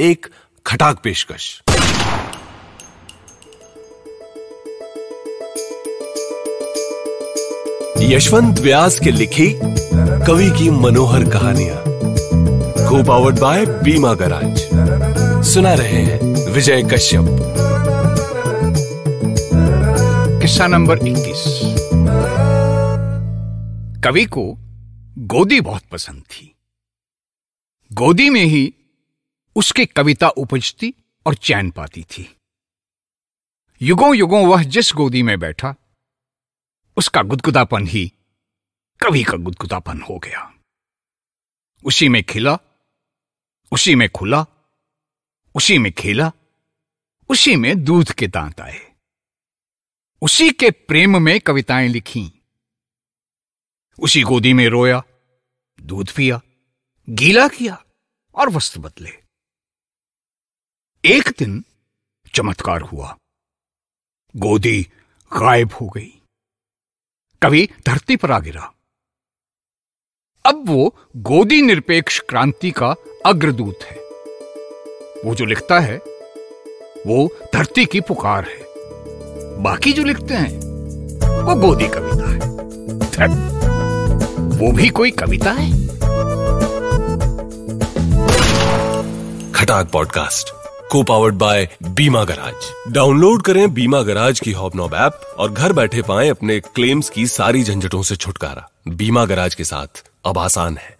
एक खटाक पेशकश। यशवंत व्यास के लिखी कवि की मनोहर कहानियाँ। को पावर्ड बाय बीमा गराज सुना रहे हैं विजय कश्यप। किस्सा नंबर 21 कवि को गोदी बहुत पसंद थी। गोदी में ही उसकी कविता उपजती और चैन पाती थी। युगों युगों वह जिस गोदी में बैठा, उसका गुदगुदापन ही कवि का गुदगुदापन हो गया। उसी में खिला, उसी में खुला, उसी में खेला, उसी में दूध के दांत आए। उसी के प्रेम में कविताएँ लिखी। उसी गोदी में रोया, दूध पिया, गीला किया और वस्त्र बदले। एक दिन चमत्कार हुआ। गोदी गायब हो गई। कवि धरती पर आ गिरा। अब वो गोदी निरपेक्ष क्रांति का अग्रदूत है। वो जो लिखता है, वो धरती की पुकार है। बाकी जो लिखते हैं, वो गोदी कविता है। वो भी कोई कविता है? खटाक पॉडकास्ट। को powered by Bima garage download करें बीमा गराज की हॉबनॉब ऐप और घर बैठे पाएँ अपने क्लेम्स की सारी झंझटों से छुटकारा। बीमा गराज के साथ अब आसान है।